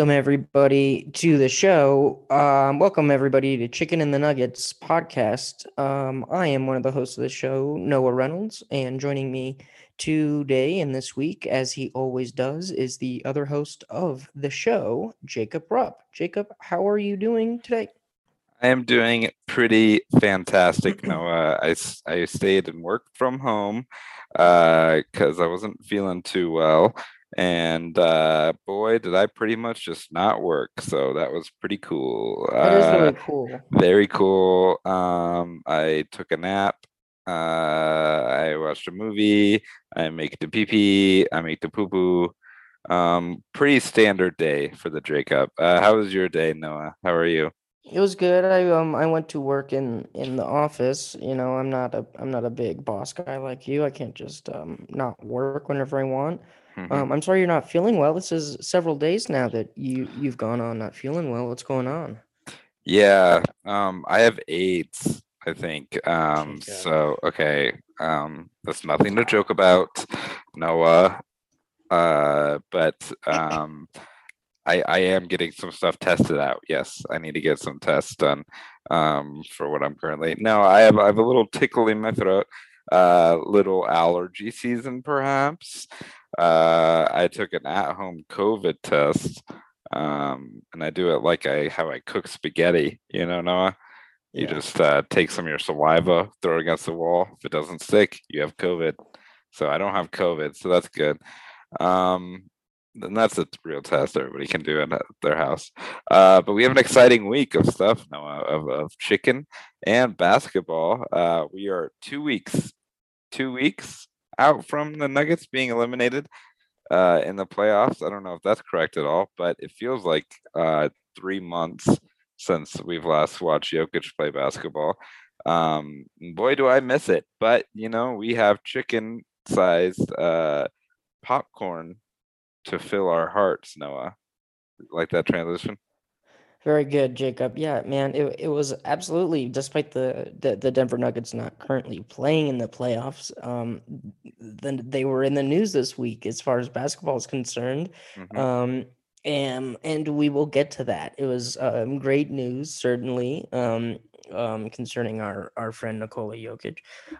Welcome everybody to the show. Um, welcome everybody to Chicken and the Nuggets podcast. Um, I am one of the hosts of the show, Noah Reynolds, and joining me today and this week, as he always does, is the other host of the show, Jacob Rupp. Jacob, how are you doing today? I am doing pretty fantastic, Noah. I, I stayed and worked from home because uh, I wasn't feeling too well and uh, boy, did I pretty much just not work. So that was pretty cool. That is really uh, cool. Very cool. Um, I took a nap. Uh, I watched a movie. I make the pee pee. I make the poo poo. Um, pretty standard day for the Jacob. Uh, how was your day, Noah? How are you? It was good. I um I went to work in in the office. You know, I'm not a I'm not a big boss guy like you. I can't just um not work whenever I want. Mm-hmm. Um, I'm sorry you're not feeling well. This is several days now that you you've gone on not feeling well. What's going on? Yeah, um, I have AIDS. I think. Um, so okay, um, that's nothing to joke about, Noah. Uh, but um, I I am getting some stuff tested out. Yes, I need to get some tests done. Um, for what I'm currently. No, I have I have a little tickle in my throat. Uh, little allergy season, perhaps. Uh, I took an at-home COVID test, um, and I do it like I how I cook spaghetti. You know, Noah. You yeah. just uh, take some of your saliva, throw it against the wall. If it doesn't stick, you have COVID. So I don't have COVID, so that's good. Um, and that's a real test everybody can do in their house. Uh, but we have an exciting week of stuff Noah, of, of chicken and basketball. Uh, we are two weeks, two weeks out from the Nuggets being eliminated uh, in the playoffs. I don't know if that's correct at all, but it feels like uh, three months since we've last watched Jokic play basketball. Um, boy, do I miss it! But you know, we have chicken-sized uh, popcorn to fill our hearts. Noah, like that transition. Very good, Jacob. Yeah, man, it, it was absolutely despite the, the, the Denver Nuggets not currently playing in the playoffs, um, then they were in the news this week as far as basketball is concerned. Mm-hmm. Um, and and we will get to that. It was um, great news, certainly, um, um, concerning our our friend Nikola Jokic,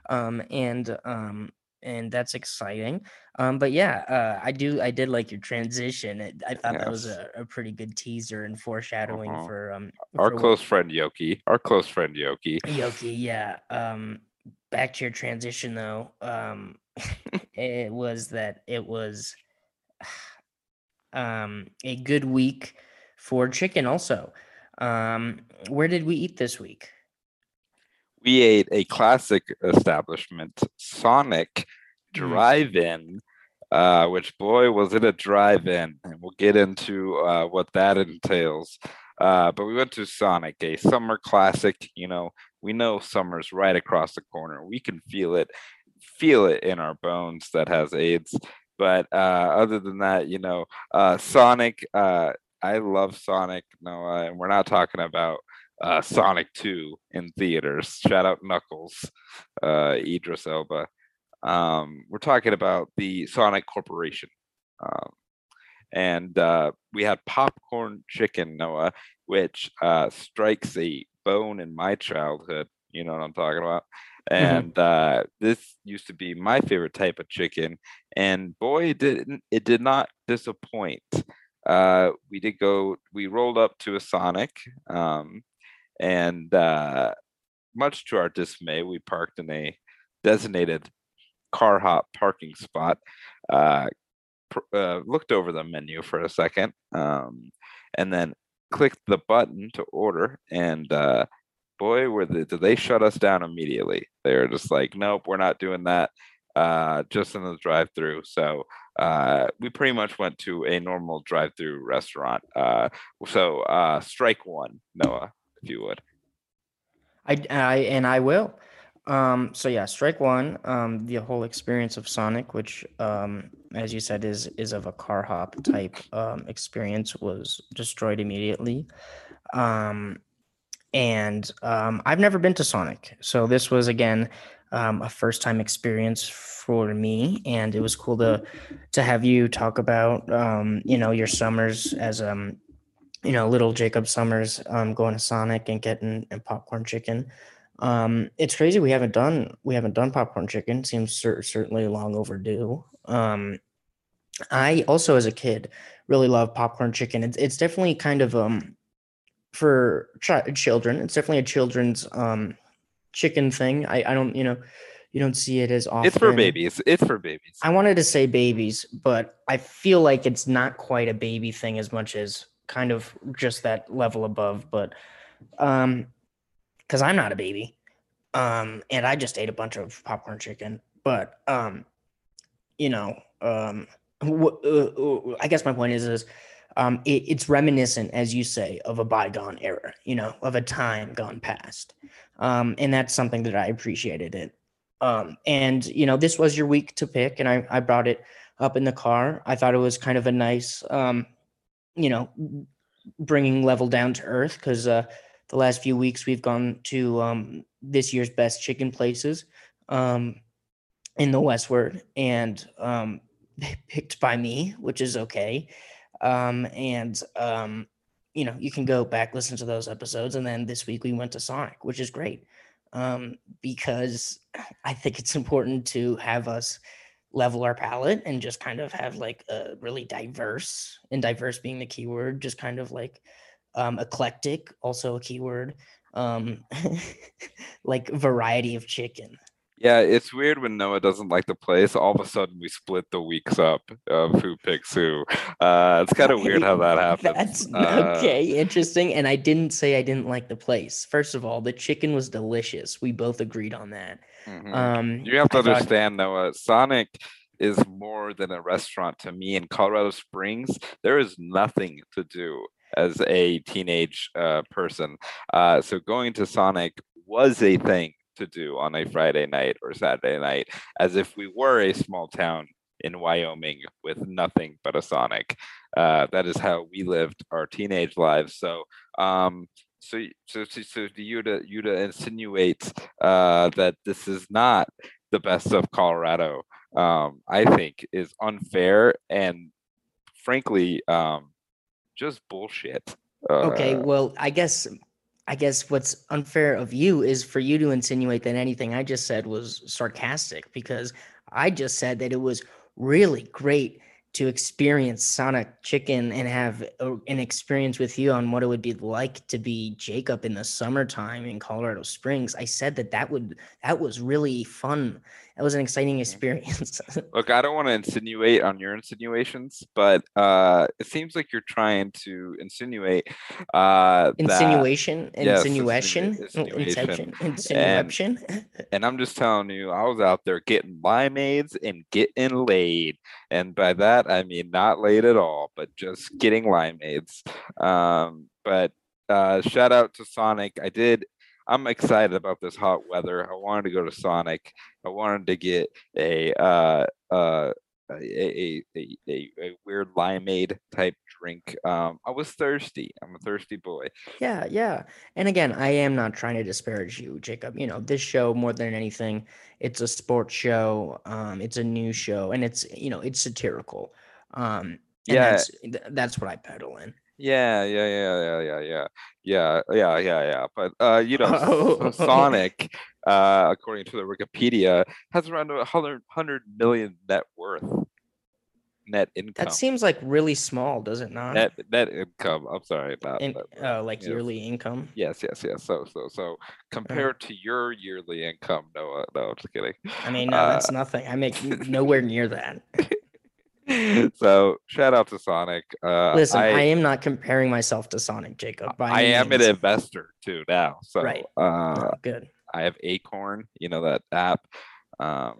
um, and um, and that's exciting. Um, but yeah, uh, I do. I did like your transition. I thought yes. that was a, a, pretty good teaser and foreshadowing uh-huh. for um our for close what, friend Yoki. Our close friend Yoki. Yoki, yeah. Um, back to your transition though. Um, it was that it was um a good week for chicken. Also, um, where did we eat this week? We ate a classic establishment, Sonic mm-hmm. Drive-In, uh, which boy was it a drive-in, and we'll get into uh, what that entails. Uh, but we went to Sonic, a summer classic. You know, we know summer's right across the corner. We can feel it, feel it in our bones that has AIDS. But uh, other than that, you know, uh, Sonic. Uh, I love Sonic, Noah, and we're not talking about uh, Sonic 2 in theaters. Shout out Knuckles, uh, Idris Elba. Um, we're talking about the Sonic Corporation. Um, and uh, we had popcorn chicken, Noah, which uh, strikes a bone in my childhood. You know what I'm talking about? Mm-hmm. And uh, this used to be my favorite type of chicken. And boy, it didn't it did not disappoint. Uh, we did go. We rolled up to a Sonic. Um, and uh, much to our dismay, we parked in a designated car hop parking spot. Uh, pr- uh, looked over the menu for a second, um, and then clicked the button to order. And uh, boy, were they, did they shut us down immediately? They were just like, "Nope, we're not doing that." Uh, just in the drive-through. So uh, we pretty much went to a normal drive-through restaurant. Uh, so strike one, Noah if you would. I, I and I will. Um, so yeah, strike one. Um, the whole experience of Sonic, which, um, as you said, is is of a car hop type um, experience, was destroyed immediately. Um, and um, I've never been to Sonic, so this was again um, a first time experience for me, and it was cool to to have you talk about um, you know your summers as um you know little Jacob Summers um, going to Sonic and getting and popcorn chicken. Um, it's crazy we haven't done we haven't done popcorn chicken. Seems cer- certainly long overdue. Um, I also, as a kid, really love popcorn chicken. It's it's definitely kind of um for ch- children. It's definitely a children's um chicken thing. I I don't you know you don't see it as often. It's for babies. It's for babies. I wanted to say babies, but I feel like it's not quite a baby thing as much as kind of just that level above. But um, because I'm not a baby, um, and I just ate a bunch of popcorn chicken. But um, you know, um, uh, uh, I guess my point is is um, it, it's reminiscent, as you say, of a bygone era, you know, of a time gone past, um, and that's something that I appreciated it. Um, and you know, this was your week to pick, and I I brought it up in the car. I thought it was kind of a nice, um, you know, bringing level down to earth because uh, the last few weeks we've gone to um, this year's best chicken places um, in the Westward, and um, picked by me, which is okay. Um, and um, you know, you can go back listen to those episodes, and then this week we went to Sonic, which is great um, because I think it's important to have us level our palette and just kind of have like a really diverse and diverse being the keyword, just kind of like um, eclectic, also a keyword, um, like variety of chicken. Yeah, it's weird when Noah doesn't like the place. All of a sudden, we split the weeks up of who picks who. Uh, it's kind of weird how that happens. That's uh, okay, interesting. And I didn't say I didn't like the place. First of all, the chicken was delicious. We both agreed on that. Mm-hmm. Um, you have to I understand, thought... Noah. Sonic is more than a restaurant to me in Colorado Springs. There is nothing to do as a teenage uh, person. Uh, so going to Sonic was a thing to do on a Friday night or Saturday night, as if we were a small town in Wyoming with nothing but a Sonic. Uh, that is how we lived our teenage lives. So, um, so, so, so, so you to you to insinuate uh, that this is not the best of Colorado, um, I think, is unfair and, frankly, um, just bullshit. Uh, okay, well, I guess I guess what's unfair of you is for you to insinuate that anything I just said was sarcastic because I just said that it was really great to experience Sonic Chicken and have a, an experience with you on what it would be like to be Jacob in the summertime in Colorado Springs. I said that that would that was really fun that was an exciting experience. Look, I don't want to insinuate on your insinuations, but uh, it seems like you're trying to insinuate uh, insinuation, that, insinuation, yes, insinuation, insinuation. And, and, I'm just telling you, I was out there getting limeades and getting laid, and by that I mean not laid at all, but just getting limeades. Um, but uh, shout out to Sonic. I did I'm excited about this hot weather. I wanted to go to Sonic. I wanted to get a uh, uh, a, a, a, a, weird limeade type drink. Um, I was thirsty. I'm a thirsty boy. Yeah, yeah. And again, I am not trying to disparage you, Jacob. You know, this show more than anything, it's a sports show. Um, it's a news show, and it's you know, it's satirical. Um, yeah, that's, that's what I peddle in. Yeah, yeah, yeah, yeah, yeah, yeah, yeah, yeah, yeah, yeah. But uh, you know, oh. Sonic, uh, according to the Wikipedia, has around a hundred hundred million net worth, net income. That seems like really small, does it not? Net net income. I'm sorry, not In, uh, like yearly income. Yes, yes, yes. So, so, so compared to your yearly income, no, no, just kidding. I mean, no, uh, that's nothing. I make nowhere near that. so shout out to Sonic. Uh, Listen, I, I, am not comparing myself to Sonic, Jacob. I am an investor too now. So right. Uh, oh, good. I have Acorn. You know that app. Um,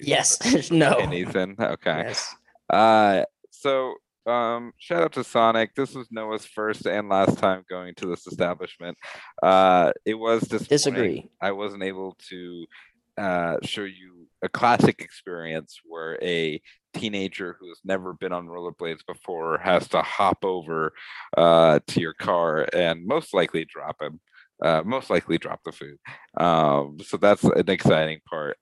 yes. no. Ethan. Okay. Yes. Uh, so um, shout out to Sonic. This was Noah's first and last time going to this establishment. Uh, it was disagree. I wasn't able to uh, show you a classic experience where a teenager who has never been on rollerblades before has to hop over uh, to your car and most likely drop him. Uh, most likely drop the food. Um, so that's an exciting part.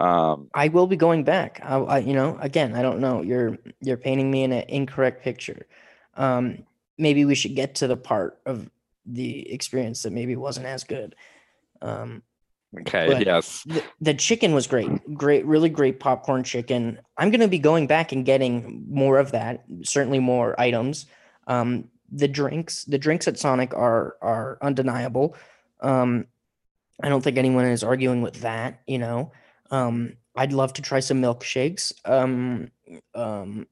Um, I will be going back. I, I, you know, again, I don't know. You're you're painting me in an incorrect picture. Um, maybe we should get to the part of the experience that maybe wasn't as good. Um, okay. But Yes. the, the chicken was great, great, really great popcorn chicken. I'm gonna be going back and getting more of that. Certainly more items. Um, the drinks, the drinks at Sonic are are undeniable. Um, I don't think anyone is arguing with that. You know, um, I'd love to try some milkshakes. Um, um,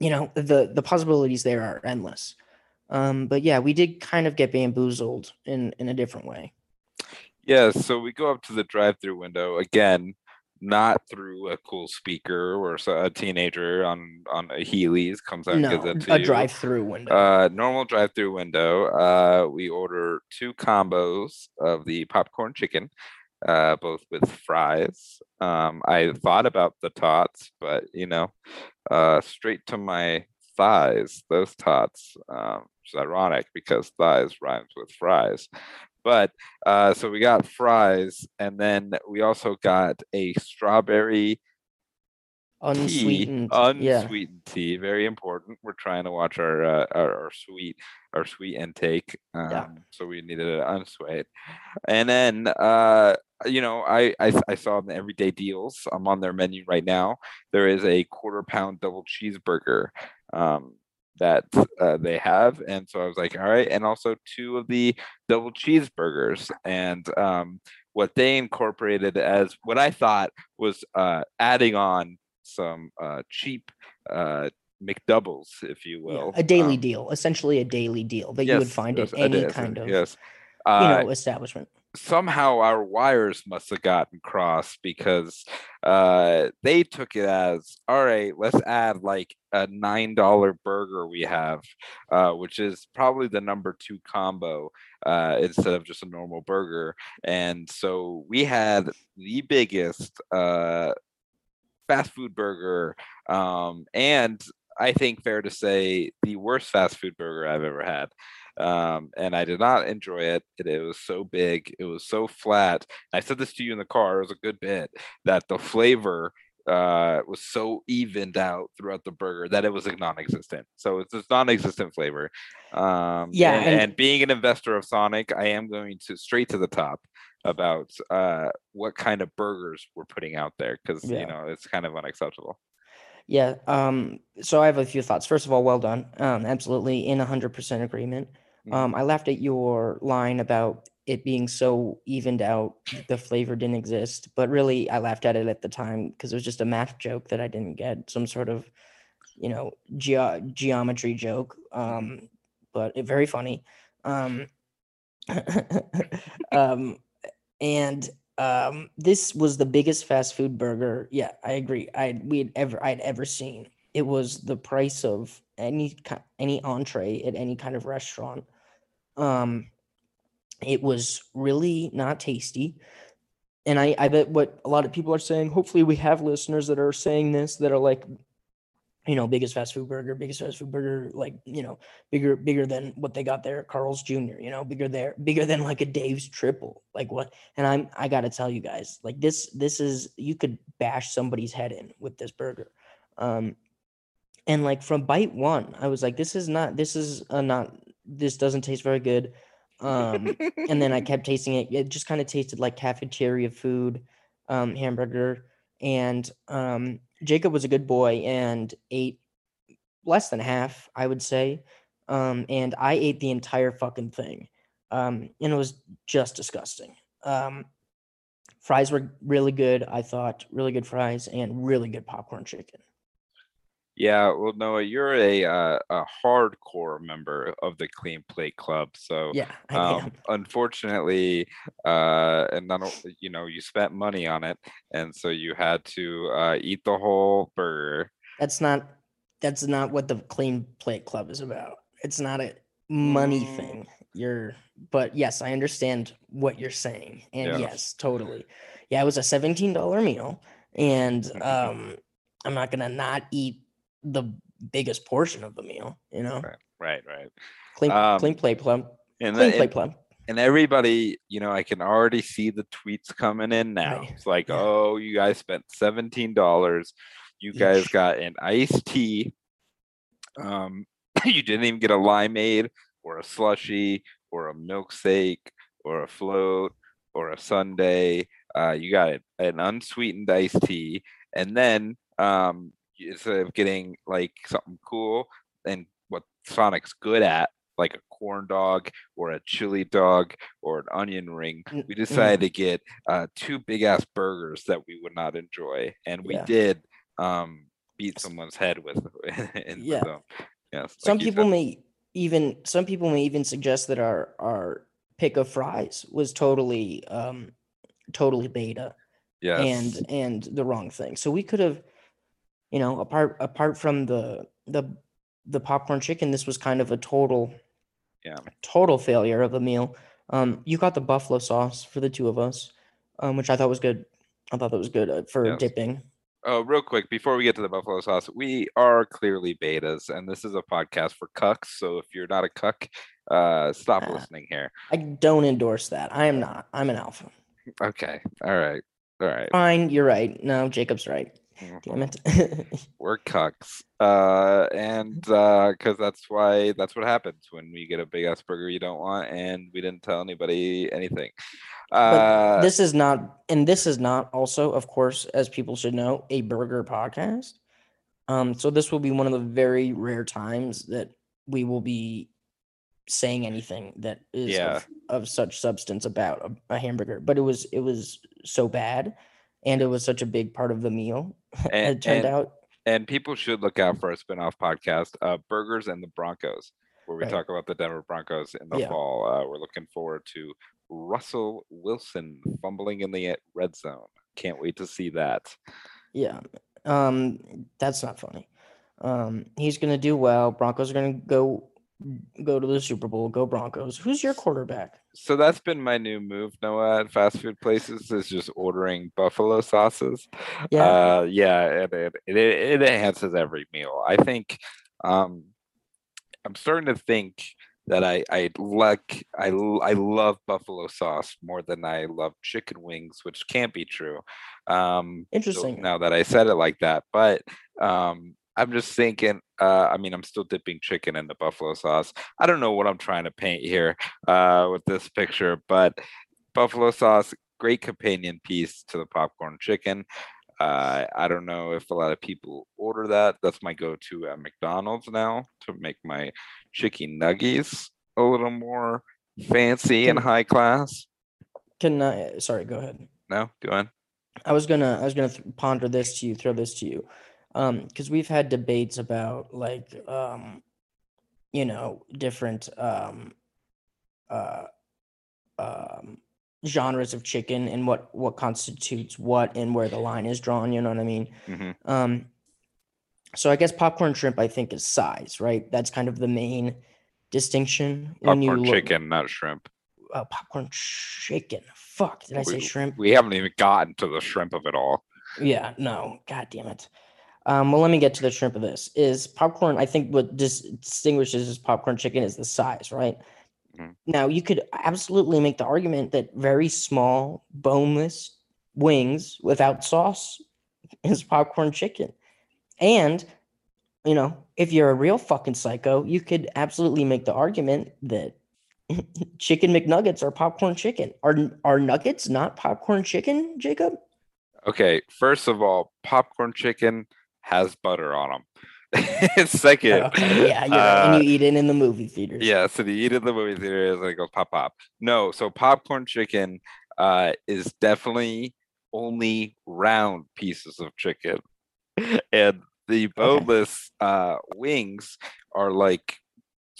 you know, the the possibilities there are endless. Um, but yeah, we did kind of get bamboozled in in a different way. Yeah, so we go up to the drive-through window again, not through a cool speaker or so- a teenager on on a Heelys comes out and gives it to a you. drive-through window. Uh, normal drive-through window. Uh, we order two combos of the popcorn chicken, uh, both with fries. Um, I thought about the tots, but you know, uh, straight to my thighs. Those tots. Um, which is ironic because thighs rhymes with fries. But uh, so we got fries, and then we also got a strawberry tea, unsweetened. yeah. unsweetened tea, very important. We're trying to watch our uh, our, our sweet our sweet intake, um, Yeah. so we needed an unsweet. And then uh, you know, I, I I saw the everyday deals. I'm on their menu right now. There is a quarter pound double cheeseburger. Um, that uh, they have and so i was like all right and also two of the double cheeseburgers and um, what they incorporated as what i thought was uh, adding on some uh, cheap uh, McDoubles, if you yeah, will. a daily Um, deal, essentially a daily deal that you would find yes, at any kind of yes. you Uh, know establishment. Somehow our wires must have gotten crossed because uh, they took it as all right. Let's add like a nine dollar burger we have, uh, which is probably the number two combo uh, instead of just a normal burger. And so we had the biggest uh, fast food burger, um, and I think fair to say the worst fast food burger I've ever had. Um, and I did not enjoy it. it. It was so big, it was so flat. I said this to you in the car, it was a good bit that the flavor uh was so evened out throughout the burger that it was like non-existent so it's this non-existent flavor um Yeah, and, and- and being an investor of sonic i am going to straight to the top about uh what kind of burgers we're putting out there because Yeah. you know it's kind of unacceptable Yeah. Um. So I have a few thoughts. First of all, well done. Um. Absolutely in hundred percent agreement. Um. I laughed at your line about it being so evened out, the flavor didn't exist. But really, I laughed at it at the time because it was just a math joke that I didn't get. Some sort of, you know, ge- geometry joke. Um. But it, very funny. Um. um. And um, this was the biggest fast food burger. Yeah, I agree. I we had ever I'd ever seen. It was the price of any any entree at any kind of restaurant. Um, it was really not tasty, and I I bet what a lot of people are saying. Hopefully, we have listeners that are saying this that are like, you know, biggest fast food burger, biggest fast food burger, like you know, bigger bigger than what they got there Carl's Jr. You know, bigger there, bigger than like a Dave's triple. Like what? And I'm I gotta tell you guys, like this this is you could bash somebody's head in with this burger. Um, and like from bite one, I was like, this is not this is a not this doesn't taste very good. Um, and then I kept tasting it. It just kind of tasted like cafeteria food, um, hamburger. And um, Jacob was a good boy and ate less than half, I would say. Um, and I ate the entire fucking thing. Um, and it was just disgusting. Um, fries were really good, I thought, really good fries and really good popcorn chicken. Yeah, well, Noah, you're a uh, a hardcore member of the Clean Plate Club, so Yeah, um, unfortunately, uh, and not you know you spent money on it, and so you had to uh, eat the whole burger. That's not that's not what the clean plate club is about. It's not a money Mm. thing. you're but yes, I understand what you're saying. And Yeah. yes, totally. Yeah, it was a $17 meal and um I'm not going to not eat the biggest portion of the meal, you know. Right, right. Clean Um, clean play plum. And, Clean the- plate and, plum. and everybody, you know, I can already see the tweets coming in now. Right. It's like, Yeah. oh, you guys spent seventeen dollars. You guys got an iced tea. Um, you didn't even get a limeade or a slushy or a milkshake or a float or a sundae. Uh, you got an unsweetened iced tea, and then um, instead of getting like something cool and what Sonic's good at, like a corn dog or a chili dog or an onion ring, N- we decided to get uh, two big ass burgers that we would not enjoy, and we Yeah. did um, beat someone's head with. Yeah. with them. Yes. some like people may even some people may even suggest that our our pick of fries was totally um totally beta Yes. and and the wrong thing so we could have you know apart apart from the the the popcorn chicken this was kind of a total Yeah. total failure of a meal um you got the buffalo sauce for the two of us um which i thought was good i thought that was good uh, for Yes. dipping Oh, real quick before we get to the buffalo sauce, we are clearly betas, and this is a podcast for cucks. So if you're not a cuck, uh, stop Ah. listening here. i don't endorse that i am not i'm an alpha Okay. All right. All right. fine you're right no jacob's right damn Mhm. it We're cucks. Uh, and uh, because that's why that's what happens when we get a big ass burger you don't want, and we didn't tell anybody anything. But Uh, this is not, and this is not also, of course, as people should know, a burger podcast. Um, so this will be one of the very rare times that we will be saying anything that is Yeah. of, of such substance about a, a hamburger. But it was it was so bad, and it was such a big part of the meal. And- it turned and- out, and people should look out for a spin-off podcast, uh, Burgers and the Broncos, where we Right. talk about the Denver Broncos in the Yeah. fall. Uh, we're looking forward to Russell Wilson fumbling in the red zone. Can't wait to see that. yeah, um, that's not funny. Um, he's gonna do well. Broncos are gonna go go to the Super Bowl. Go Broncos. Who's your quarterback? So that's been my new move, Noah, at fast food places is just ordering buffalo sauces. Yeah. Uh, yeah, it, it, it, it enhances every meal. I think um, I'm starting to think that I I like I, I love buffalo sauce more than I love chicken wings, which can't be true. Um, so Interesting. now that I said it like that, but um, I'm just thinking. Uh, I mean, I'm still dipping chicken in the buffalo sauce. I don't know what I'm trying to paint here uh, with this picture, but buffalo sauce, great companion piece to the popcorn chicken. Uh, I don't know if a lot of people order that. That's my go-to at McDonald's now to make my chicken nuggies a little more fancy and high class. Can I? Sorry, go ahead. No, go on. I was gonna I was gonna th- ponder this to you, throw this to you, um, because we've had debates about like um, you know, different um, uh, um, genres of chicken and what what constitutes what and where the line is drawn. You know what I mean? Mhm. Um, so I guess popcorn shrimp I think is size, right? That's kind of the main distinction when you Popcorn look. chicken, not shrimp. Uh, popcorn chicken. Fuck, did I say shrimp? We haven't even gotten to the shrimp of it all. Yeah, no, god damn it. Um, well, let me get to the shrimp of this. Is popcorn? I think what dis- distinguishes is popcorn chicken is the size, right? Mhm. Now you could absolutely make the argument that very small, boneless wings without sauce is popcorn chicken, and you know, if you're a real fucking psycho, you could absolutely make the argument that chicken McNuggets are popcorn chicken. Are are nuggets not popcorn chicken, Jacob? Okay, first of all, popcorn chicken has butter on them. Second, Okay, yeah, you're right. uh, And you eat it in the movie theaters. Yeah, so you eat it in the movie theater is like go pop pop. No, so popcorn chicken uh is definitely only round pieces of chicken. And the boneless uh wings are like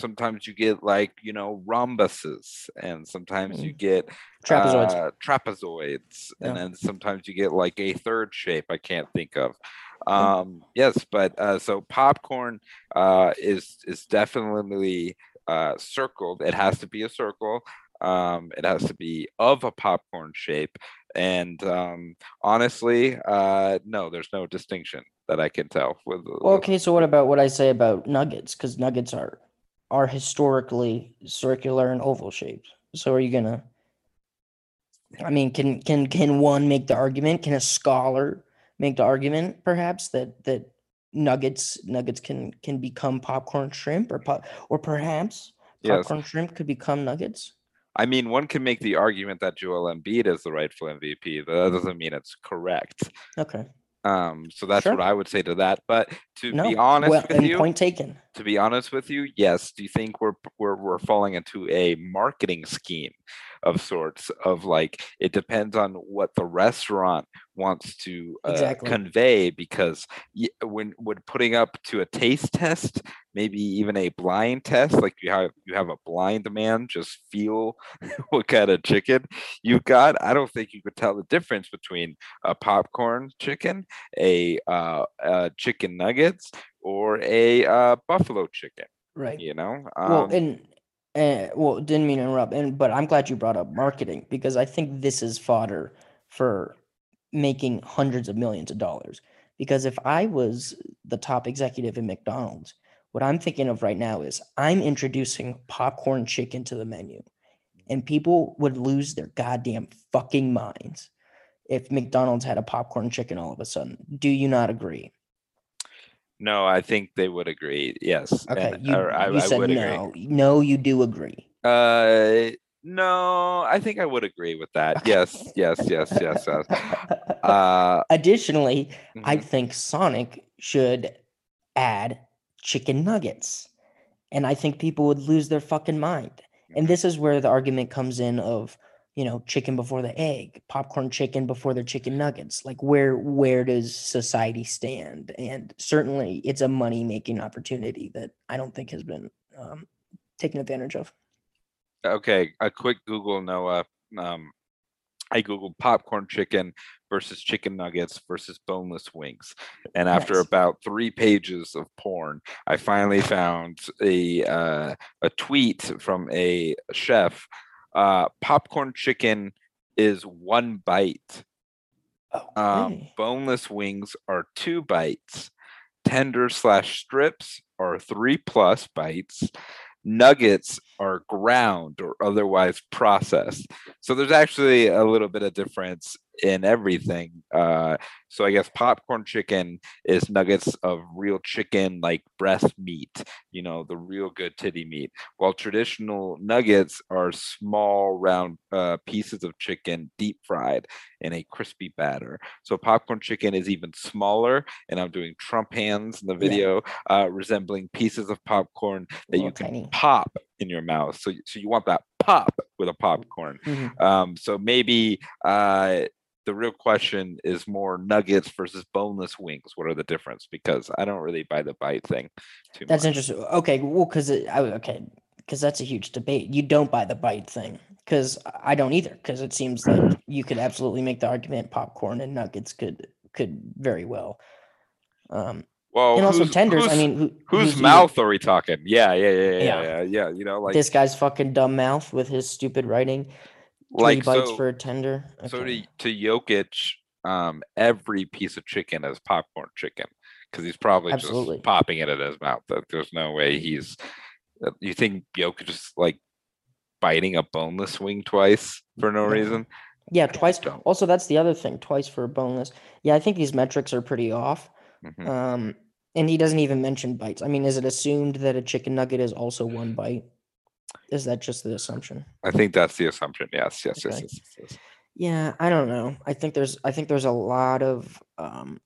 sometimes you get like, you know, rhombuses and sometimes you get Trapezoids. uh, trapezoids, and then sometimes you get like a third shape I can't think of. Um, yes, but uh, so popcorn uh, is is definitely uh, circled. It has to be a circle. Um, it has to be of a popcorn shape. And um, honestly, uh, no, there's no distinction that I can tell. With, well, okay, so what about what I say about nuggets? Because nuggets are are historically circular and oval shaped. So are you gonna? I mean, can can can one make the argument? Can a scholar make the argument, perhaps that that nuggets nuggets can can become popcorn shrimp, or pop, or perhaps popcorn yes. shrimp could become nuggets? I mean, one can make the argument that Joel Embiid is the rightful MVP, but that doesn't mean it's correct. Okay. Um, so that's sure. what I would say to that. But to no. be honest well, with you, point taken. To be honest with you, yes. Do you think we're we're we're falling into a marketing scheme of sorts of like it depends on what the restaurant wants to uh, exactly. convey because when when putting up to a taste test maybe even a blind test like you have you have a blind man just feel what kind of chicken you've got i don't think you could tell the difference between a popcorn chicken a, uh, a chicken nuggets or a uh, buffalo chicken right you know um, well and and well, didn't mean to interrupt. And but I'm glad you brought up marketing because I think this is fodder for making hundreds of millions of dollars. Because if I was the top executive in McDonald's, what I'm thinking of right now is I'm introducing popcorn chicken to the menu. And people would lose their goddamn fucking minds if McDonald's had a popcorn chicken all of a sudden. Do you not agree? No, I think they would agree. Yes. Okay. And, you, I, you I said no. Agree. No, you do agree. Uh, no, I think I would agree with that. Yes, yes, yes, yes, yes. Uh, Additionally, mm-hmm. I think Sonic should add chicken nuggets, and I think people would lose their fucking mind. And this is where the argument comes in of you know chicken before the egg popcorn chicken before the chicken nuggets like where where does society stand? And certainly it's a money making opportunity that i don't think has been um, taken advantage of. Okay a quick google noah um, i googled popcorn chicken versus chicken nuggets versus boneless wings. And after about three pages of porn i finally found a uh, a tweet from a chef uh, popcorn chicken is one bite. Okay. Um, boneless wings are two bites. Tender slash strips are three plus bites. Nuggets are ground or otherwise processed. So there's actually a little bit of difference in everything. Uh, so I guess popcorn chicken is nuggets of real chicken, like breast meat, you know, the real good titty meat. While traditional nuggets are small, round uh, pieces of chicken, deep fried in a crispy batter. So popcorn chicken is even smaller, and I'm doing Trump hands in the video, yeah. uh, resembling pieces of popcorn that you can tiny. pop in your mouth. So, so you want that pop with a popcorn. Mm-hmm. Um, so maybe uh, the real question is more nuggets versus boneless wings. What are the difference? Because I don't really buy the bite thing. Too that's much. interesting. Okay, well, because okay, because that's a huge debate. You don't buy the bite thing because I don't either. Because it seems like you could absolutely make the argument popcorn and nuggets could could very well. Um, well, and also tenders. I mean, who, whose mouth are we talking? Yeah, yeah, yeah, yeah, yeah, yeah, yeah. You know, like this guy's fucking dumb mouth with his stupid writing like bites so, for a tender. Okay. So to to Jokic, um, every piece of chicken is popcorn chicken because he's probably Absolutely. just popping it in his mouth. There's no way he's. Uh, you think Jokic is like biting a boneless wing twice for no reason? Yeah, twice. Also, that's the other thing. Twice for a boneless. Yeah, I think these metrics are pretty off. Mm-hmm. Um, and he doesn't even mention bites. I mean, is it assumed that a chicken nugget is also one bite? Is that just the assumption? I think that's the assumption. Yes, yes, okay. yes, yes, yes, Yeah, I don't know. I think there's I think there's a lot of um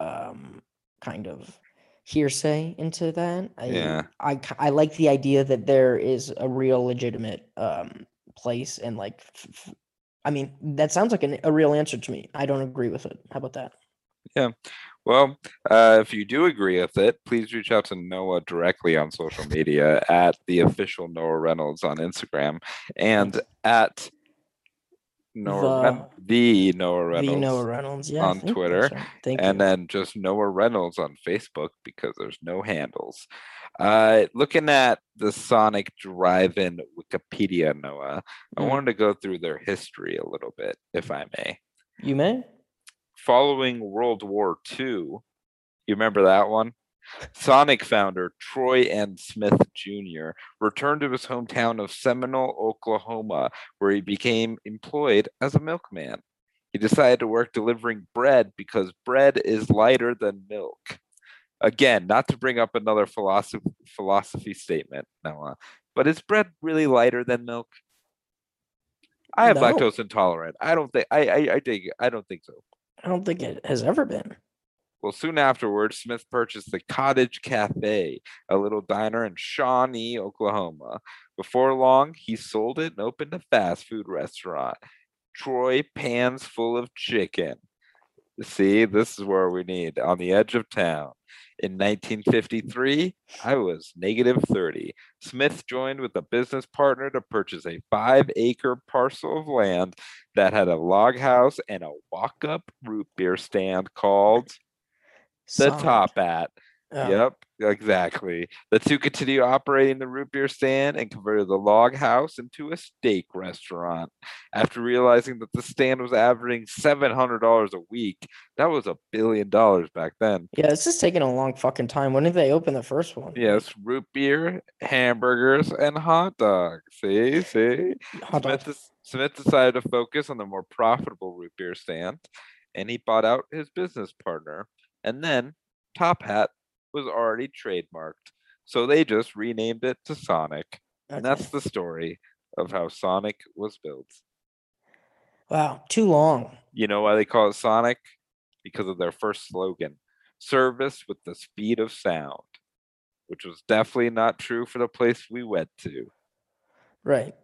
um kind of hearsay into that. I, yeah. I I like the idea that there is a real legitimate um place and like f- f- I mean, that sounds like an, a real answer to me. I don't agree with it. How about that? Yeah. Well, uh, if you do agree with it, please reach out to Noah directly on social media at the official Noah Reynolds on Instagram and at Noah Ren- the Noah Reynolds the Noah Reynolds, yeah, on Twitter, right. And you. then just Noah Reynolds on Facebook because there's no handles. Uh, looking at the Sonic Drive-In Wikipedia, Noah, I Mm. wanted to go through their history a little bit, if I may. You may. Following World War II, you remember that one? Sonic founder Troy N. Smith Jr. returned to his hometown of Seminole, Oklahoma, where he became employed as a milkman. He decided to work delivering bread because bread is lighter than milk. Again, not to bring up another philosophy philosophy statement, Noah, uh, but is bread really lighter than milk? I have No. lactose intolerant. I don't think I I, I think I don't think so. I don't think it has ever been. Well, soon afterwards, Smith purchased the Cottage Cafe, a little diner in Shawnee, Oklahoma. Before long, he sold it and opened a fast food restaurant, Troy Pans Full of Chicken. See, this is where we need on the edge of town. In 1953, I was negative 30. Smith joined with a business partner to purchase a five acre parcel of land that had a log house and a walk up root beer stand called the Sonic. Top Hat. Oh, Yep, exactly. The two continue operating the root beer stand and converted the log house into a steak restaurant. After realizing that the stand was averaging $700 a week, that was a billion dollars back then. Yeah, this is taking a long fucking time. When did they open the first one? Yes, root beer, hamburgers, and hot dogs. See, see. Hot dogs. des- Smith decided to focus on the more profitable root beer stand, and he bought out his business partner. And then Top Hat was already trademarked, so they just renamed it to Sonic. And that's the story of how Sonic was built. Wow, too long. You know why they call it Sonic? Because of their first slogan service with the speed of sound, which was definitely not true for the place we went to. Right.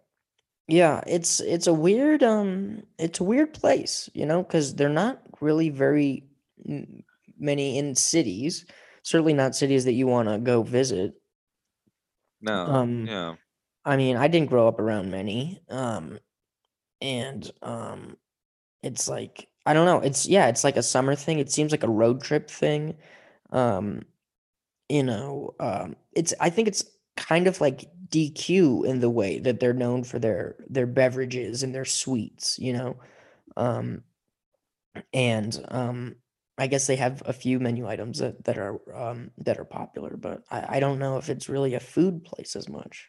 Yeah, it's it's a weird um it's a weird place, you know, because they're not really very many in cities. Certainly not cities that you want to go visit. No, Um, yeah. I mean, I didn't grow up around many. Um, and um, it's like I don't know. It's yeah, it's like a summer thing. It seems like a road trip thing. Um, you know, um, it's I think it's kind of like DQ in the way that they're known for their their beverages and their sweets. You know, um, and um, I guess they have a few menu items that that are um that are popular, but I, I don't know if it's really a food place as much.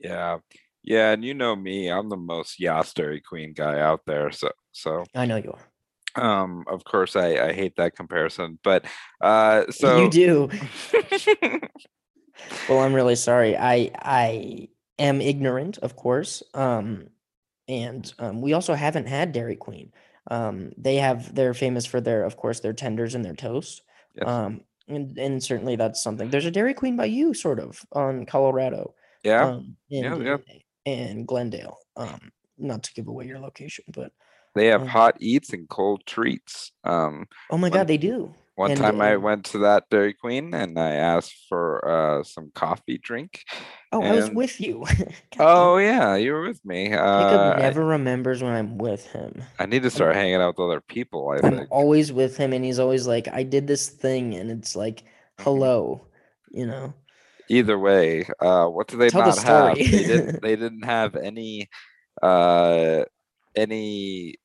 Yeah. Yeah, and you know me, I'm the most Yas Dairy Queen guy out there. So so I know you are. um of course I I hate that comparison. But uh so you do. Well, I'm really sorry. I I am ignorant, of course. Um, and um, we also haven't had Dairy Queen. Um, they have they're famous for their, of course, their tenders and their toast. Yes. Um, and and certainly that's something. There's a Dairy Queen by you, sort of, on Colorado. yeah. Um, in, Yeah, yeah. in Glendale. Um, not to give away your location, but They have um, hot eats and cold treats. Um oh my God, they do. One And, time I went to that Dairy Queen and I asked for uh some coffee drink. Oh, I was with you. Oh yeah, you were with me. Jacob Uh I, never remembers when I'm with him. I need to start hanging out with other people, I I'm always with him, and he's always like, "I did this thing," and it's like, Mm-hmm. "Hello," you know. either way uh what do they Tell the not have they didn't they didn't have any uh any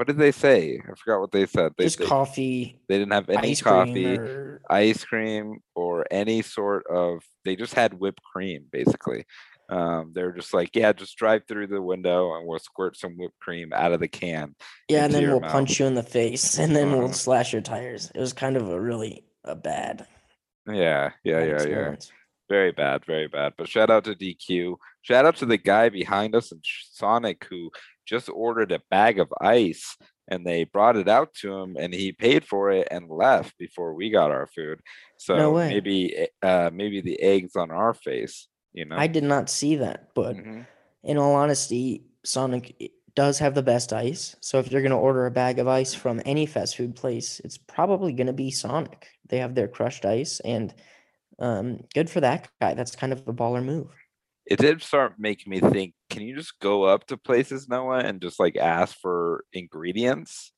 what did they say i forgot what they said they, Just they, coffee, they didn't have any ice coffee or ice cream or any sort of they just had whipped cream basically um they're just like yeah just drive through the window and we'll squirt some whipped cream out of the can yeah, and then we'll mouth. punch you in the face, and then we'll Uh-huh. slash your tires. It was kind of a really a bad, yeah yeah bad yeah yeah. Very bad, very bad. But shout out to DQ. Shout out to the guy behind us and Sonic who just ordered a bag of ice and they brought it out to him and he paid for it and left before we got our food. So way. maybe eh, uh maybe the eggs on our face, you know. I did not see that, but Mhm. in all honesty, Sonic does have the best ice. So if you're gonna order a bag of ice from any fast food place, it's probably gonna be Sonic. They have their crushed ice, and um, good for that guy. That's kind of a baller move. It did start making me think, can you just go up to places, Noah, and just like ask for ingredients?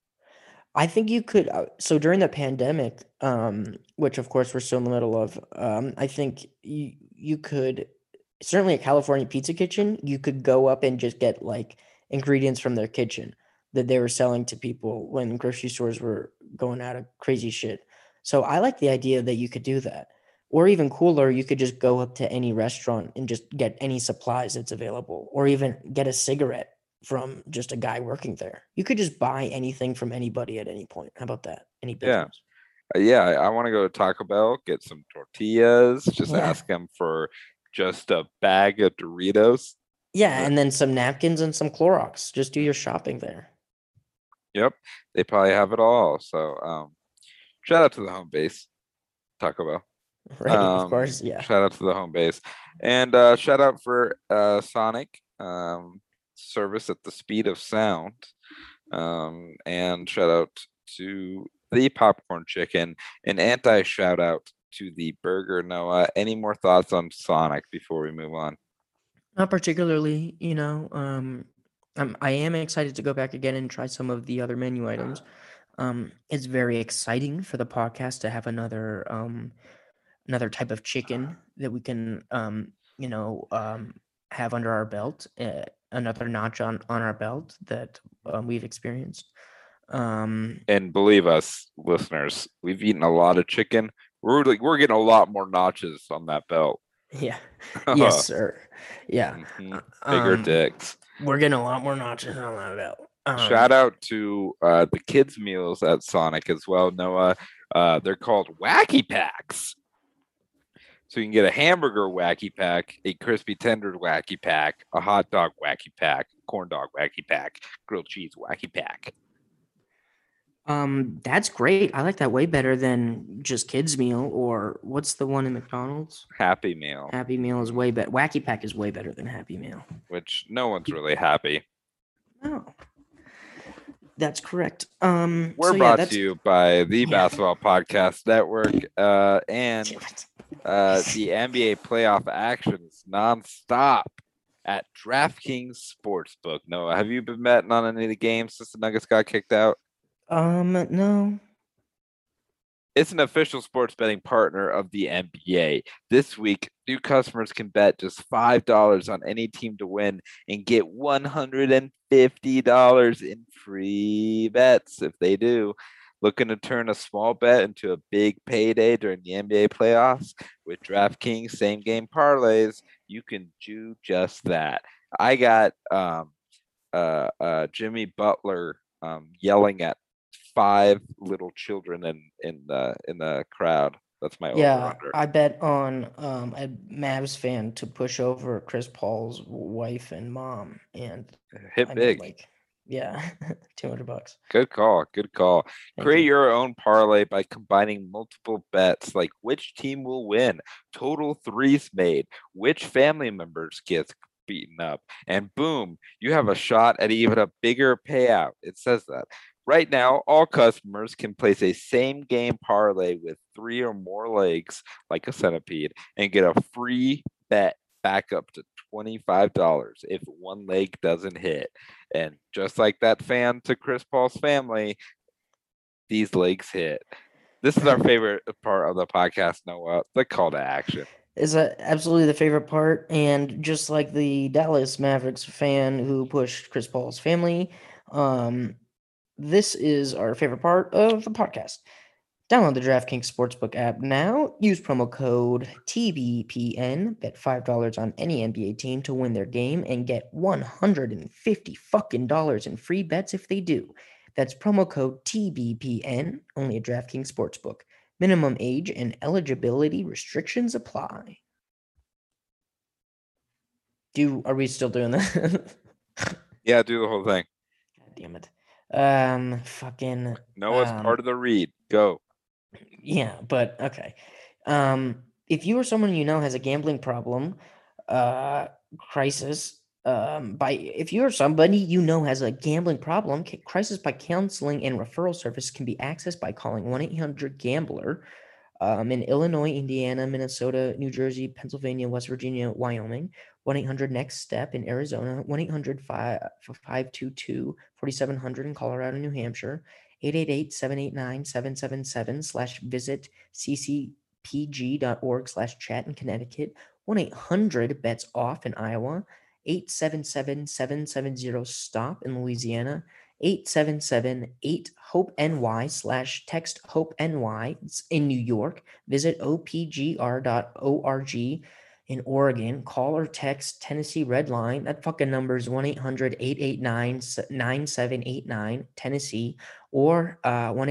I think you could. Uh, so during the pandemic, um, which of course we're still in the middle of, um, I think you you could certainly a California Pizza Kitchen. You could go up and just get like ingredients from their kitchen that they were selling to people when grocery stores were going out of crazy shit. So I like the idea that you could do that. Or even cooler, you could just go up to any restaurant and just get any supplies that's available, or even get a cigarette from just a guy working there. You could just buy anything from anybody at any point. How about that? Any Yeah. business? Uh, Yeah, I, want to go to Taco Bell, get some tortillas, just Yeah. ask them for just a bag of Doritos. Yeah, Yeah. and then some napkins and some Clorox. Just do your shopping there. Yep, they probably have it all. So, um, shout out to the home base, Taco Bell. Right, of Um, course. Yeah. Shout out to the home base, and uh, shout out for uh, Sonic um, service at the speed of sound, um, and shout out to the popcorn chicken. An anti shout out to the burger. Noah, any more thoughts on Sonic before we move on? Not particularly, you know. Um, I'm, I am excited to go back again and try some of the other menu items. Um, it's very exciting for the podcast to have another um, another type of chicken that we can um, you know um, have under our belt, uh, another notch on on our belt that um, we've experienced. Um, And believe us, listeners, we've eaten a lot of chicken. We're like we're getting a lot more notches on that belt. yeah, yes, sir. Yeah, Mhm, Bigger um, dicks. we're getting a lot more notches on that belt. Um, Shout out to uh, the kids' meals at Sonic as well, Noah. Uh, they're called Wacky Packs. So you can get a hamburger Wacky Pack, a crispy tender Wacky Pack, a hot dog Wacky Pack, corn dog Wacky Pack, grilled cheese Wacky Pack. Um, that's great. I like that way better than just kids meal or what's the one in McDonald's? Happy Meal, Happy Meal is way better. Wacky Pack is way better than Happy Meal. which no one's really happy. Oh, that's correct. Um, We're so brought that's- to you by the Yeah. Basketball Podcast Network uh, and. Uh, the NBA playoff action is nonstop at DraftKings Sportsbook. Noah, have you been betting on any of the games since the Nuggets got kicked out? Um, no. It's an official sports betting partner of the NBA. This week, new customers can bet just $5 on any team to win and get $150 in free bets if they do. Looking to turn a small bet into a big payday during the NBA playoffs? With DraftKings same game parlays, you can do just that. I got um, uh, uh, Jimmy Butler um, yelling at five little children in in the in the crowd. That's my Yeah. I bet on um a Mavs fan to push over Chris Paul's wife and mom, and Hit I big. like, yeah, two hundred bucks. Good call. Good call. Thank Create you. your own parlay by combining multiple bets like which team will win, total threes made, which family members gets beaten up, and boom, you have a shot at even a bigger payout. It says that. Right now, all customers can place a same game parlay with three or more legs, like a centipede, and get a free bet back up to $25 if one leg doesn't hit. And just like that fan to Chris Paul's family, these legs hit. This is our favorite part of the podcast, Noah, the call to action. is absolutely the favorite part. And just like the Dallas Mavericks fan who pushed Chris Paul's family, um, this is our favorite part of the podcast. Download the DraftKings Sportsbook app now. Use promo code TBPN. Bet five dollars on any NBA team to win their game and get one hundred and fifty fucking dollars in free bets if they do. That's promo code TBPN. Only at DraftKings Sportsbook. Minimum age and eligibility restrictions apply. Do are we still doing that? Yeah, do the whole thing. God damn it. Um fucking Noah's Um, part of the read. Go. Yeah, but okay. Um if you or someone you know has a gambling problem, uh crisis, um by if you or somebody you know has a gambling problem, crisis by counseling and referral service can be accessed by calling 1-800-GAMBLER um, in Illinois, Indiana, Minnesota, New Jersey, Pennsylvania, West Virginia, Wyoming, 1 800 Next Step in Arizona, 1 800 522 4700 in Colorado, New Hampshire, 888 789 777 slash visit ccpg.org slash chat in Connecticut, 1 800 Bets Off in Iowa, 877 770 STOP in Louisiana, 877 Hope NY slash text Hope NY in New York. Visit opgr.org in Oregon. Call or text Tennessee Red Line. That fucking number is 1 800 889 9789 Tennessee or uh, 1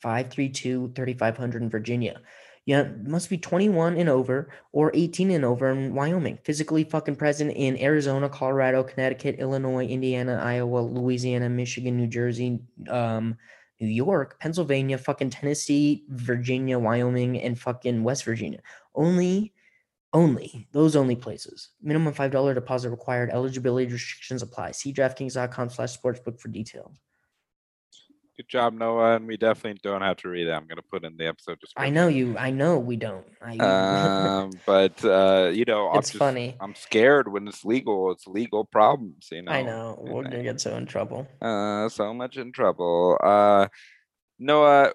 532 3500 in Virginia. Yeah, must be 21 and over or 18 and over in Wyoming. Physically fucking present in Arizona, Colorado, Connecticut, Illinois, Indiana, Iowa, Louisiana, Michigan, New Jersey, um, New York, Pennsylvania, fucking Tennessee, Virginia, Wyoming, and fucking West Virginia. Only, only those only places. Minimum five dollar deposit required. Eligibility restrictions apply. See DraftKings.com/slash sportsbook for details. Good job, Noah. And we definitely don't have to read it. I'm going to put in the episode I know you. I know we don't. I, Um, but uh, you know, I'm it's just, funny. I'm scared when it's legal. It's legal problems. You know. I know. We're gonna get so in trouble. Uh, so much in trouble. Uh, Noah,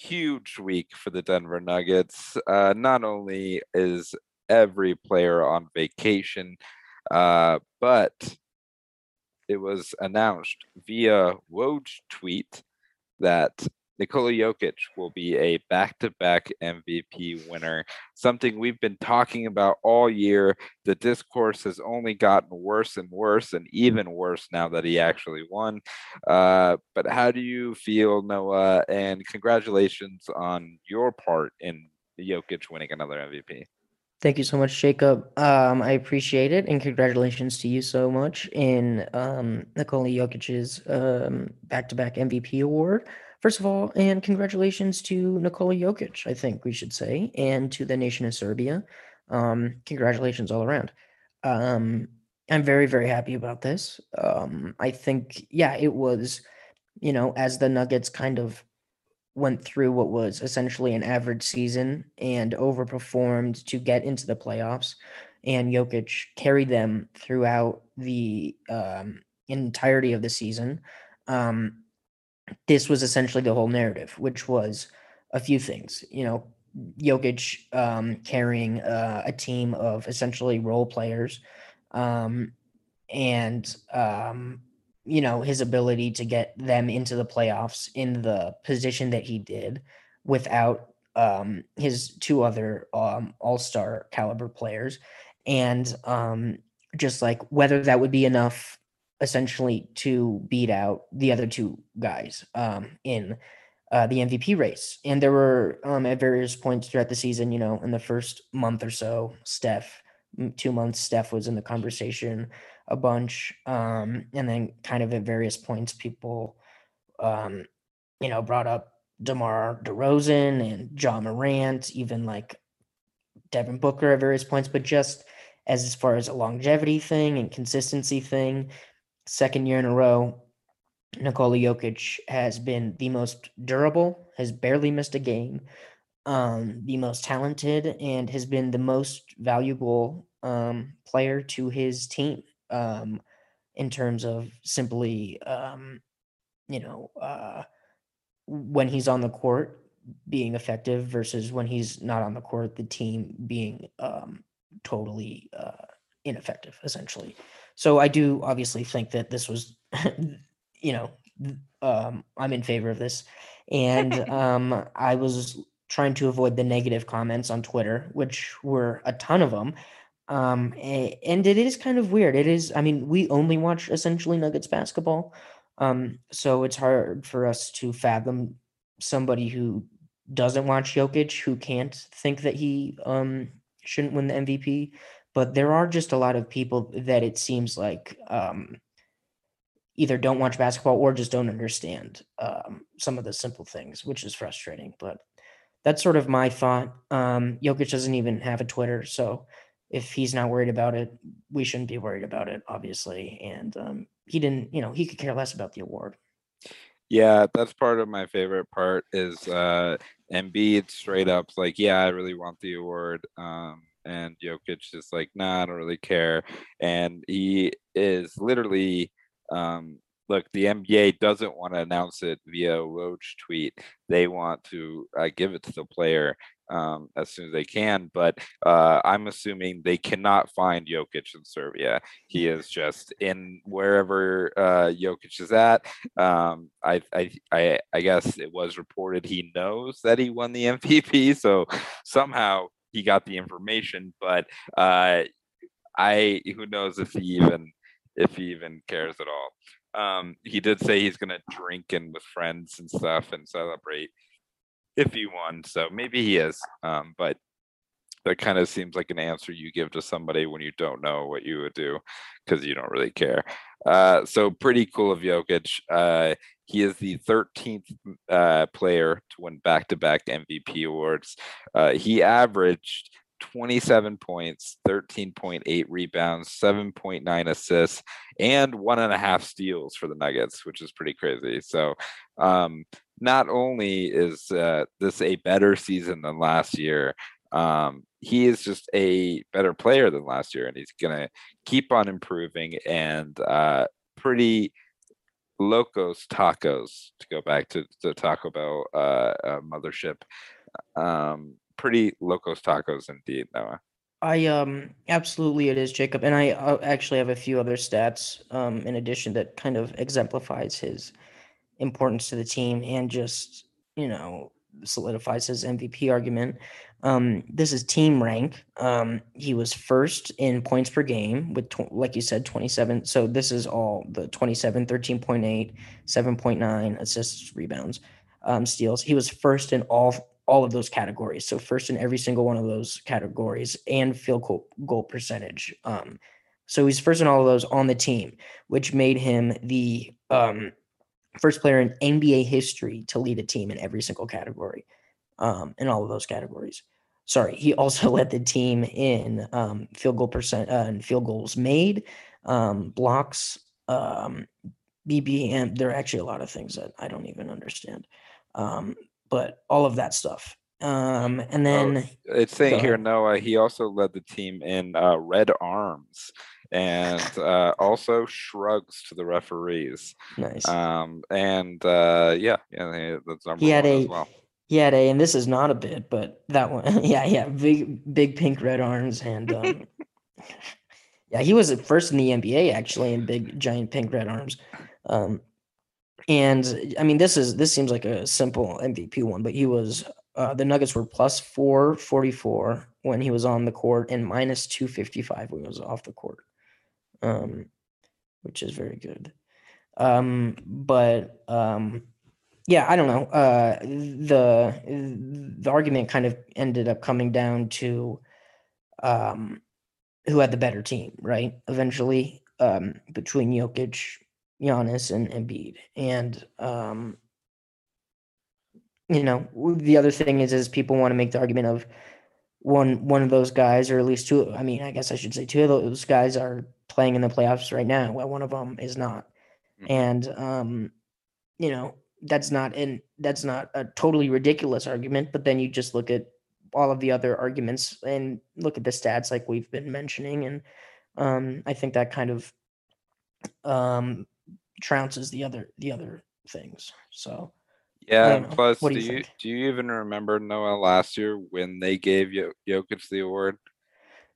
huge week for the Denver Nuggets. Uh, not only is every player on vacation, uh, but it was announced via Woj tweet that Nikola Jokic will be a back-to-back MVP winner. Something we've been talking about all year. The discourse has only gotten worse and worse, and even worse now that he actually won. Uh, but how do you feel, Noah? And congratulations on your part in Jokic winning another MVP. Thank you so much, Jacob. Um, I appreciate it, and congratulations to you so much in um, Nikola Jokic's um, back-to-back MVP award. First of all, and congratulations to Nikola Jokic. I think we should say, and to the nation of Serbia. Um, congratulations all around. Um, I'm very, very happy about this. Um, I think, yeah, it was, you know, as the Nuggets kind of went through what was essentially an average season and overperformed to get into the playoffs. And Jokic carried them throughout the um, entirety of the season. Um, this was essentially the whole narrative, which was a few things. You know, Jokic um, carrying uh, a team of essentially role players, um, and um, you know his ability to get them into the playoffs in the position that he did without um, his two other um, all-star caliber players and um, just like whether that would be enough essentially to beat out the other two guys um, in uh, the MVP race. And there were um, at various points throughout the season, you know, in the first month or so, Steph, two months, Steph was in the conversation a bunch. Um, and then kind of at various points, people, um, you know, brought up DeMar DeRozan and Ja Morant, even like Devin Booker at various points, but just as, as far as a longevity thing and consistency thing, second year in a row, Nikola Jokic has been the most durable, has barely missed a game, um, the most talented, and has been the most valuable um, player to his team um, in terms of simply, um, you know, uh, when he's on the court being effective versus when he's not on the court, the team being um, totally uh, ineffective, essentially. So I do obviously think that this was, you know, um, I'm in favor of this, and um, I was trying to avoid the negative comments on Twitter, which were a ton of them. Um, and it is kind of weird. It is, I mean, we only watch essentially Nuggets basketball. Um, so it's hard for us to fathom somebody who doesn't watch Jokic who can't think that he um shouldn't win the MVP. But there are just a lot of people that it seems like um either don't watch basketball or just don't understand um some of the simple things, which is frustrating. But that's sort of my thought. Um Jokic doesn't even have a Twitter, so if he's not worried about it, we shouldn't be worried about it, obviously. And um, he didn't, you know, he could care less about the award. Yeah, that's part of my favorite part is uh Embiid straight up like, yeah, I really want the award. Um, and Jokic is like, nah, I don't really care. And he is literally um, look, the NBA doesn't want to announce it via Woj tweet. They want to uh, give it to the player um, as soon as they can. But uh, I'm assuming they cannot find Jokic in Serbia. He is just in wherever uh, Jokic is at. Um, I, I, I, I guess it was reported he knows that he won the MVP. So somehow he got the information, but uh, I who knows if he even if he even cares at all. Um, he did say he's gonna drink and with friends and stuff and celebrate if he won. So maybe he is. Um, but that kind of seems like an answer you give to somebody when you don't know what you would do because you don't really care. Uh, so pretty cool of Jokic. Uh, he is the 13th uh, player to win back-to-back MVP awards. Uh, he averaged 27 points, 13.8 rebounds, 7.9 assists, and one and a half steals for the Nuggets, which is pretty crazy. So, um, not only is uh, this a better season than last year, um, he is just a better player than last year, and he's going to keep on improving and uh, pretty locos tacos to go back to the Taco Bell uh, uh, mothership. Um, pretty locos tacos indeed, Noah. I um absolutely it is Jacob, and I uh, actually have a few other stats um in addition that kind of exemplifies his importance to the team and just you know solidifies his MVP argument. Um, this is team rank. Um, he was first in points per game with, tw- like you said, 27. So this is all the 27, 13.8, 7.9 assists, rebounds, um, steals. He was first in all all of those categories. So first in every single one of those categories and field goal, goal percentage. Um, so he's first in all of those on the team, which made him the um, first player in NBA history to lead a team in every single category, um, in all of those categories. Sorry, he also led the team in um, field goal percent uh, and field goals made, um, blocks, um, BBM. There are actually a lot of things that I don't even understand. Um, but all of that stuff. Um, and then oh, it's saying here, Noah, he also led the team in uh, red arms and uh, also shrugs to the referees. Nice. Um, and uh, yeah, yeah, that's number he had one a, as well. He had a, and this is not a bit, but that one, yeah, yeah, big, big pink red arms, and um, yeah, he was first in the NBA actually in big, giant pink red arms. Um, and I mean, this is this seems like a simple MVP one, but he was uh, the Nuggets were plus four forty four when he was on the court and minus two fifty five when he was off the court, um, which is very good. Um, but um, yeah, I don't know. Uh, the the argument kind of ended up coming down to um, who had the better team, right? Eventually, um, between Jokic Giannis and Embiid. And um, you know, the other thing is is people want to make the argument of one one of those guys, or at least two. I mean, I guess I should say two of those guys are playing in the playoffs right now, while one of them is not. Mm-hmm. And um, you know, that's not in that's not a totally ridiculous argument. But then you just look at all of the other arguments and look at the stats like we've been mentioning, and um, I think that kind of um, trounces the other the other things. So yeah. Plus, do, do you, do you even remember Noah last year when they gave Jokic the award?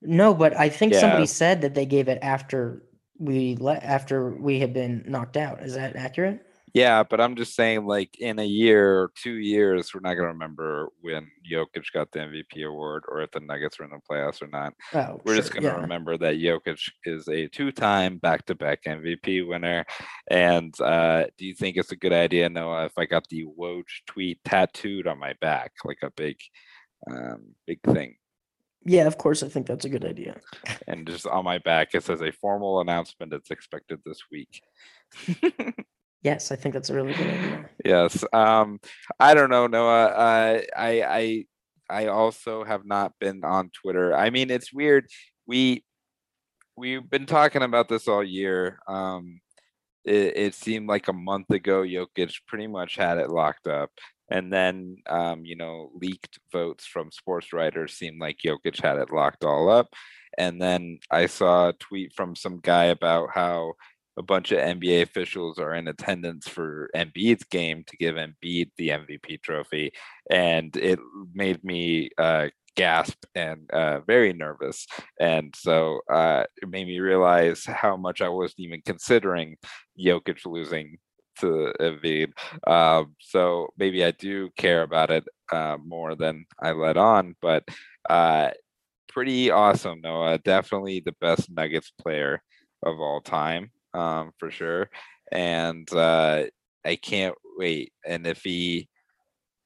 No, but I think yeah. somebody said that they gave it after we let after we had been knocked out. Is that accurate? Yeah, but I'm just saying, like in a year or two years, we're not gonna remember when Jokic got the MVP award or if the Nuggets were in the playoffs or not. Oh, we're sure, just gonna yeah. remember that Jokic is a two-time back-to-back MVP winner. And uh, do you think it's a good idea, Noah, if I got the Woj tweet tattooed on my back, like a big, um, big thing? Yeah, of course. I think that's a good idea. and just on my back, it says a formal announcement It's expected this week. Yes, I think that's a really good idea. yes. Um, I don't know, Noah. Uh, I I I also have not been on Twitter. I mean, it's weird. We we've been talking about this all year. Um, it, it seemed like a month ago, Jokic pretty much had it locked up. And then, um, you know, leaked votes from sports writers seemed like Jokic had it locked all up. And then I saw a tweet from some guy about how a bunch of NBA officials are in attendance for Embiid's game to give Embiid the MVP trophy, and it made me uh, gasp and uh, very nervous. And so uh, it made me realize how much I wasn't even considering Jokic losing to Embiid. Um, so maybe I do care about it uh, more than I let on, but uh, pretty awesome, Noah. Definitely the best Nuggets player of all time, um, for sure. And uh, I can't wait. And if he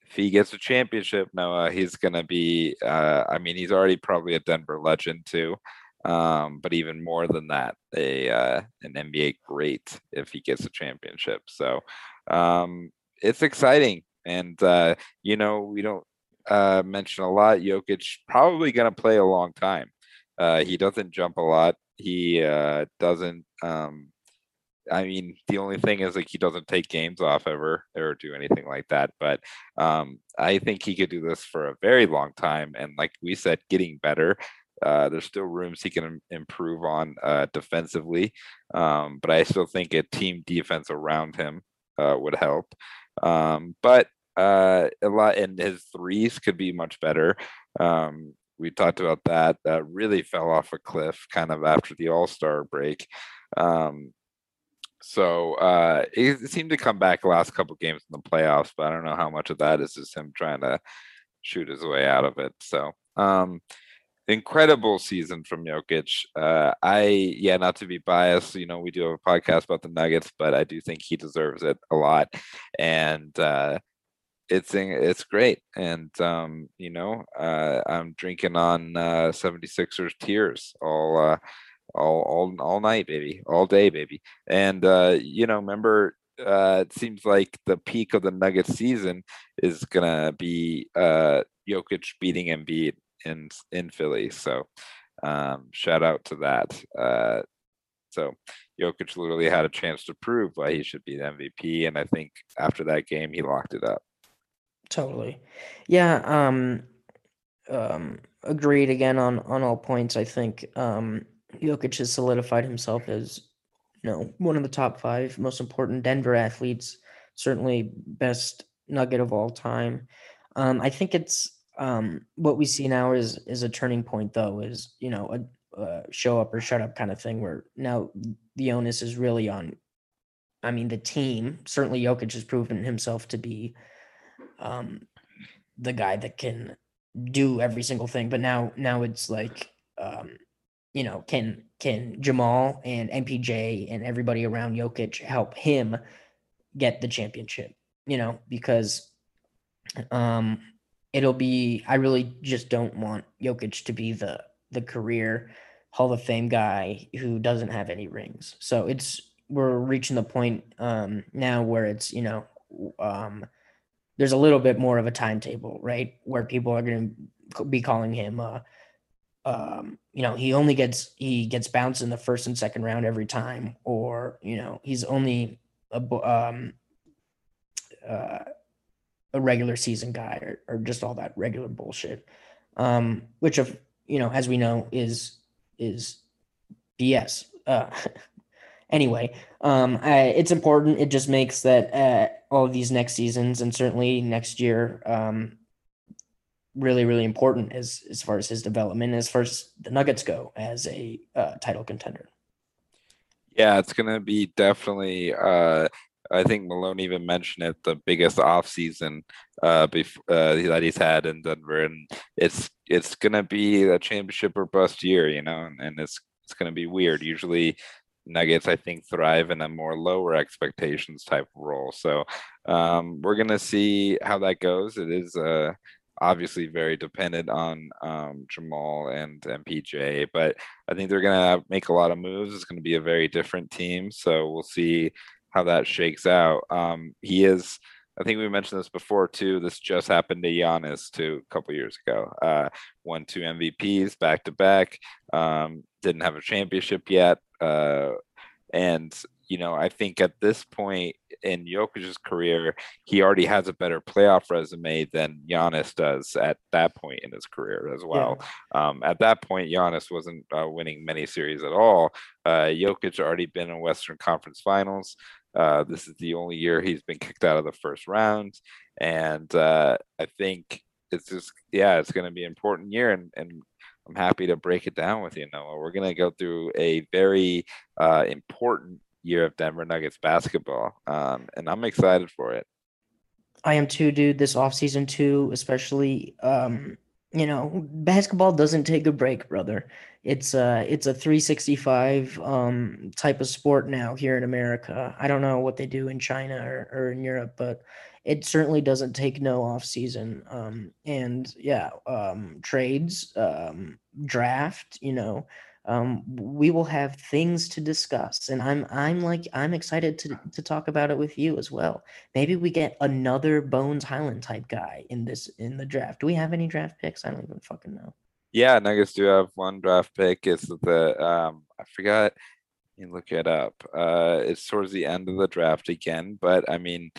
if he gets a championship, Noah, he's gonna be. Uh, I mean, he's already probably a Denver legend too, um, but even more than that, a uh, an NBA great if he gets a championship. So um, it's exciting, and uh, you know we don't uh, mention a lot. Jokic probably gonna play a long time. Uh, he doesn't jump a lot. He uh, doesn't um, I mean, the only thing is like he doesn't take games off ever or do anything like that. But um, I think he could do this for a very long time. And like we said, getting better. Uh, there's still rooms he can improve on uh, defensively, um, but I still think a team defense around him uh, would help. Um, but uh, a lot, and his threes could be much better. Um, we talked about that. That really fell off a cliff kind of after the All Star break. Um, so uh, it seemed to come back the last couple games in the playoffs, but I don't know how much of that is just him trying to shoot his way out of it. So um, incredible season from Jokic. Uh, I yeah, not to be biased, you know, we do have a podcast about the Nuggets, but I do think he deserves it a lot, and uh, it's it's great. And um, you know, uh, I'm drinking on uh, 76ers tears all uh, all all all night, baby, all day, baby. And uh, you know, remember, uh, it seems like the peak of the Nuggets season is gonna be Jokic beating Embiid in in Philly. So um, shout out to that. Uh, so Jokic literally had a chance to prove why he should be the MVP, and I think after that game, he locked it up. Totally, yeah. Um, um, agreed again on on all points. I think um, Jokic has solidified himself as you know one of the top five most important Denver athletes, certainly best Nugget of all time. Um, I think it's um, what we see now is is a turning point, though. Is you know a, a show up or shut up kind of thing, where now the onus is really on. I mean, the team. Certainly, Jokic has proven himself to be um, the guy that can do every single thing. But now, now it's like um, you know, can can Jamal and MPJ and everybody around Jokic help him get the championship? You know, because um it'll be I really just don't want Jokic to be the the career Hall of Fame guy who doesn't have any rings. So it's we're reaching the point um now where it's, you know, um there's a little bit more of a timetable, right? Where people are going to be calling him uh um, you know, he only gets he gets bounced in the first and second round every time, or you know, he's only a um, uh, a regular season guy, or, or just all that regular bullshit. Um, which of you know, as we know, is is BS. Uh, anyway, um, I, it's important. It just makes that uh, all of these next seasons and certainly next year, um, really, really important as as far as his development, as far as the Nuggets go as a uh, title contender. Yeah, it's gonna be definitely. Uh, I think Malone even mentioned it, the biggest off season uh, bef- uh, that he's had in Denver, and it's it's gonna be a championship or bust year, you know, and, and it's it's gonna be weird. Usually, Nuggets, I think, thrive in a more lower expectations type role. So um, we're gonna see how that goes. It is uh, obviously very dependent on um, Jamal and MPJ, but I think they're going to make a lot of moves. It's going to be a very different team. So we'll see how that shakes out. Um, he is, I think we mentioned this before too. This just happened to Giannis too a couple years ago. Uh, won two MVPs back to back. Um, didn't have a championship yet. Uh, and you know, I think at this point, in Jokic's career, he already has a better playoff resume than Giannis does at that point in his career as well. Yeah. Um, at that point, Giannis wasn't uh, winning many series at all. Uh, Jokic already been in Western Conference Finals. Uh, this is the only year he's been kicked out of the first round, and uh, I think it's just yeah, it's going to be an important year, and and I'm happy to break it down with you, Noah. We're going to go through a very uh, important year of Denver Nuggets basketball, um, and I'm excited for it. I am too, dude. This offseason too, especially. Um, you know, basketball doesn't take a break, brother. It's a it's a 365 um, type of sport now here in America. I don't know what they do in China or, or in Europe, but it certainly doesn't take no off season. Um, and yeah, um, trades, um, draft, you know, um, we will have things to discuss. And I'm, I'm like, I'm excited to, to talk about it with you as well. Maybe we get another Bones Hyland type guy in this, in the draft. Do we have any draft picks? I don't even fucking know. Yeah, Nuggets do have one draft pick. It's the, um, I forgot, you look it up. Uh, it's towards the end of the draft again, but I mean,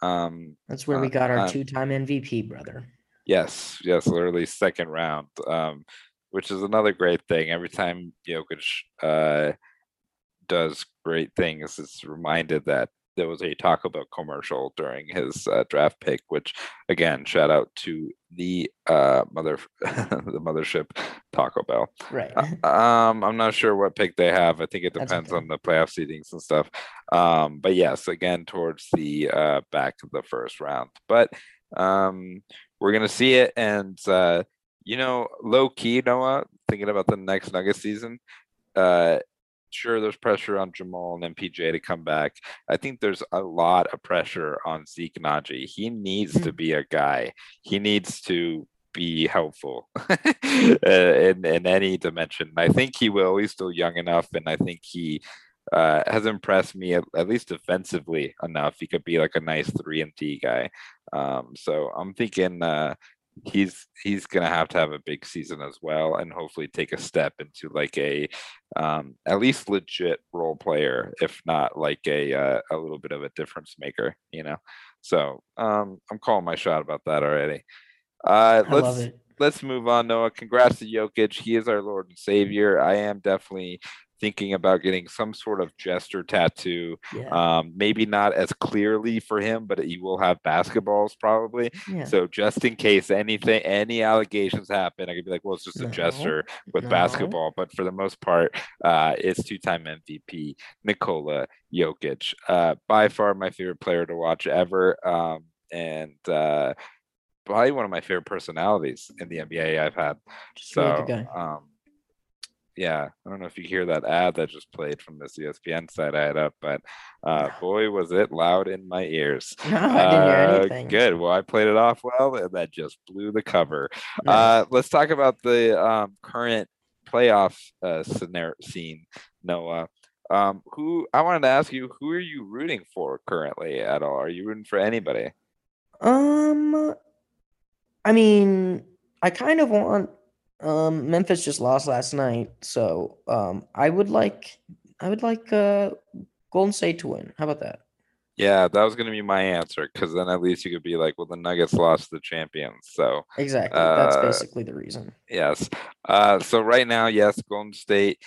um, That's where we uh, got our uh, two-time MVP, brother. Yes, yes, literally second round. Um, which is another great thing. Every time Jokic uh, does great things, it's reminded that there was a Taco Bell commercial during his uh, draft pick, which again, shout out to the uh, mother, the mothership Taco Bell. Right. Uh, um, I'm not sure what pick they have. I think it depends okay. on the playoff seedings and stuff. Um, but yes, again, towards the uh, back of the first round. But um, we're gonna see it, and uh, you know, low key, Noah, thinking about the next Nugget season. Uh, sure there's pressure on Jamal and MPJ to come back. I think there's a lot of pressure on Zeke Nnaji. He needs to hmm. be a guy. He needs to be helpful uh, in in any dimension. I think he will. He's still young enough, and I think he uh, has impressed me at, at, least defensively enough. He could be like a nice three and D guy. Um, so I'm thinking uh, he's he's gonna have to have a big season as well and hopefully take a step into like a um at least legit role player if not like a uh, a little bit of a difference maker you know? So um i'm calling my shot about that already. Uh I let's let's move on noah. Congrats to jokic. He is our lord and savior. I am definitely thinking about getting some sort of jester tattoo. Yeah. Um, maybe not as clearly for him, but he will have basketballs probably. Yeah. So just in case anything, any allegations happen, I could be like, well, it's just a no. jester with no. basketball. But for the most part, uh, it's two-time MVP Nikola Jokic. Uh, by far my favorite player to watch ever. Um, and uh, probably one of my favorite personalities in the NBA I've had. Just so, um, yeah, I don't know if you hear that ad that just played from this ESPN site I had up, but uh, boy, was it loud in my ears. No, I didn't hear uh, anything. Good. Well, I played it off well, and that just blew the cover. Uh, let's talk about the um, current playoff uh, scenario scene, Noah. Um, who I wanted to ask you, who are you rooting for currently at all? Are you rooting for anybody? Um, I mean, I kind of want um, Memphis just lost last night, so um, I would like I would like uh, Golden State to win. How about that? Yeah, that was going to be my answer because then at least you could be like, well, the Nuggets lost the champions. So exactly, uh, that's basically the reason. Yes. Uh, so right now, yes, Golden State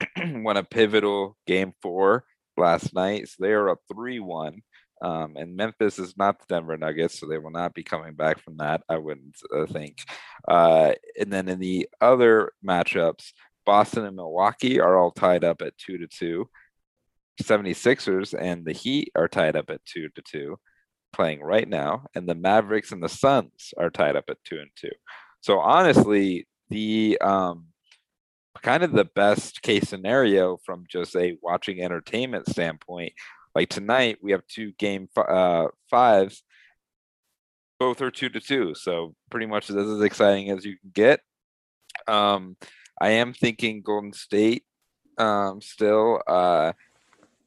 won a pivotal game four last night. So they are up three one. Um, and Memphis is not the Denver Nuggets, so they will not be coming back from that, I wouldn't uh, think. Uh, and then in the other matchups, Boston and Milwaukee are all tied up at two to two. 76ers and the Heat are tied up at two to two, playing right now. And the Mavericks and the Suns are tied up at two and two. So honestly, the um, kind of the best case scenario from just a watching entertainment standpoint like tonight, we have two game uh, fives. Both are two to two, so pretty much as as exciting as you can get. Um, I am thinking Golden State um, still. Uh,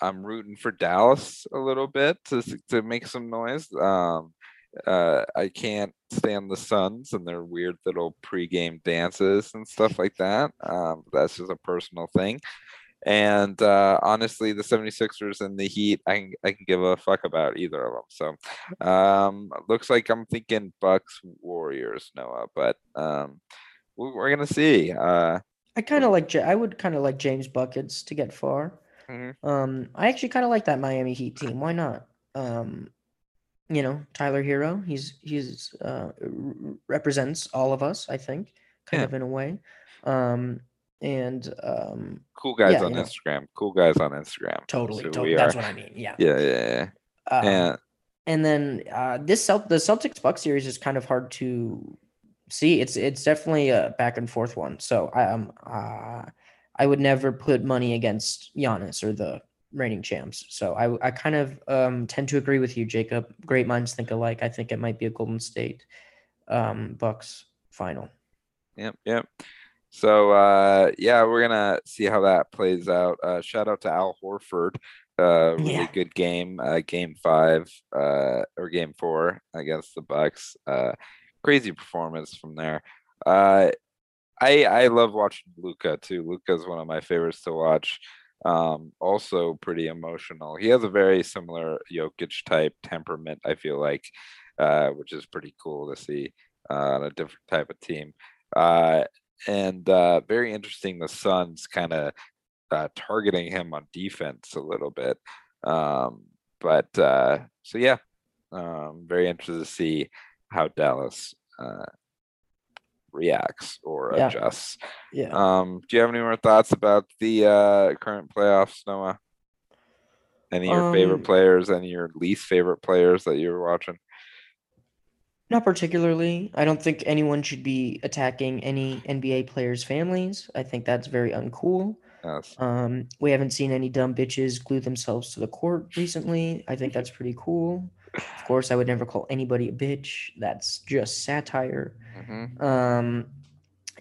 I'm rooting for Dallas a little bit to to make some noise. Um, uh, I can't stand the Suns and their weird little pregame dances and stuff like that. Um, that's just a personal thing. And uh, honestly, the 76ers and the Heat, I can I can give a fuck about either of them. So um, looks like I'm thinking Bucks Warriors, Noah, but um, we- we're gonna see. Uh, I kind of like. I would kind of like James buckets to get far. Mhm. Um, I actually kind of like that Miami Heat team. Why not? Um, you know, Tyler Herro. He's he's uh, represents all of us. I think, kind Yeah. of in a way. Um, and um, cool guys Yeah, on. Instagram. Cool guys on Instagram. totally, totally. That's are- what I mean. Yeah. Yeah, yeah, yeah. Um, and and then uh, this Celt- the Celtics Bucks series is kind of hard to see. It's it's definitely a back and forth one. So I um uh, I would never put money against Giannis or the reigning champs. So I I kind of um tend to agree with you, Jacob. Great minds think alike. I think it might be a Golden State um Bucks final. Yep, yep. So uh yeah, we're gonna see how that plays out. Uh shout out to Al Horford. Uh really Yeah. good game, uh game five, uh or game four against the Bucks. Uh crazy performance from there. Uh I I love watching Luka too. Luka is one of my favorites to watch. Um also pretty emotional. He has a very similar Jokic type temperament, I feel like, uh, which is pretty cool to see uh, on a different type of team. Uh and uh, very interesting. The Suns kind of uh, targeting him on defense a little bit, um, but uh, so yeah, um, very interested to see how Dallas uh, reacts or Yeah. adjusts. Yeah. Um, do you have any more thoughts about the uh, current playoffs, Noah? Any of your favorite Um, players? Any of your least favorite players that you were watching? Not particularly. I don't think anyone should be attacking any NBA players' families. I think that's very uncool. Yes. Um, we haven't seen any dumb bitches glue themselves to the court recently. I think that's pretty cool. Of course, I would never call anybody a bitch. That's just satire. Mhm. Um,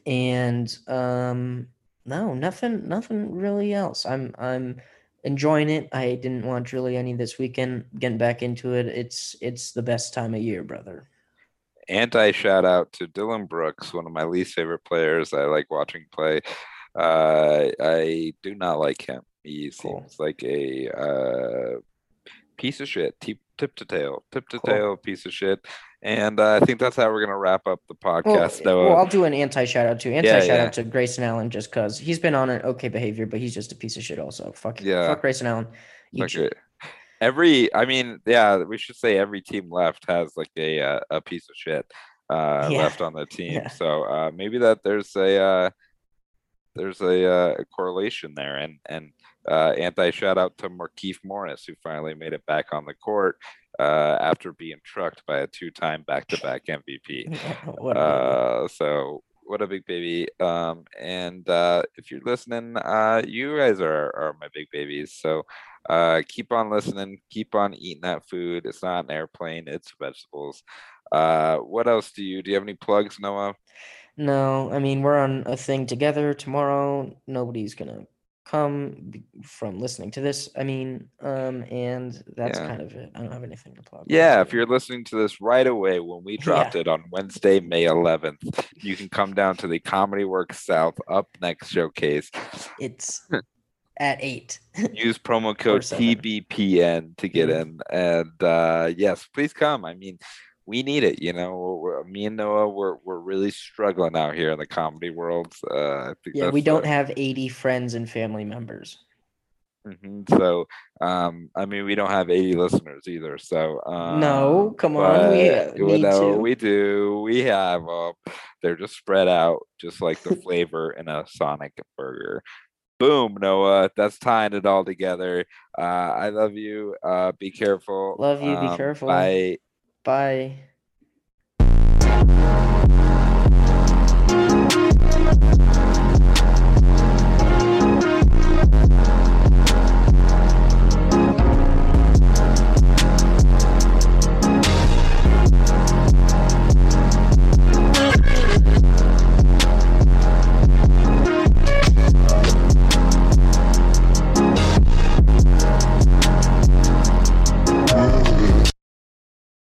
and um, no, nothing, nothing really else. I'm, I'm enjoying it. I didn't watch really any this weekend. Getting back into it. It's, it's the best time of year, brother. Anti shout out to Dillon Brooks, one of my least favorite players. I like watching play. Uh, I do not like him. He Cool. seems like a uh, piece of shit, tip, tip to tail, tip to Cool. tail piece of shit. And uh, I think that's how we're gonna wrap up the Well, podcast. well, Noah. I'll do an anti shout out to Anti Yeah, shout yeah. out to Grayson Allen just because he's been on an okay behavior, but he's just a piece of shit. Also, fuck, Yeah. fuck Grayson Allen. Okay. Every, I mean, yeah, we should say every team left has like a uh, a piece of shit uh, Yeah. left on the team. Yeah. So uh, maybe that there's a uh, there's a, uh, a correlation there, and and uh, anti shout out to Markieff Morris who finally made it back on the court uh, after being trucked by a two time back to back MVP. What. Uh, so what a big baby. Um, and uh, if you're listening, uh, you guys are are my big babies. So uh, keep on listening, keep on eating that food. It's not an airplane, it's vegetables. Uh, what else do you do? You have any plugs, Noah? No, I mean we're on a thing together tomorrow. Nobody's gonna come from listening to this. I mean, um, and that's Yeah. kind of it. I don't have anything to plug. Yeah, if you're listening to this right away when we dropped it on Wednesday, May 11th, you can come down to the Comedy Works South Up Next showcase. it's at eight. use promo code. TBPN to get Mhm. in. And uh, yes, please come. I mean, we need it. You know, me and Noah, we're we're really struggling out here in the comedy world. Uh, yeah, we don't uh, have eighty friends and family members. mhm. So, um, I mean, we don't have 80 listeners either. So, um, No, come on, we, uh, but, well, need no, to. we do. We have them. They're just spread out, just like the flavor in a Sonic burger. Boom, Noah. That's tying it all together. Uh, I love you. Uh, be careful. Love you, be Um, careful. Bye. Bye.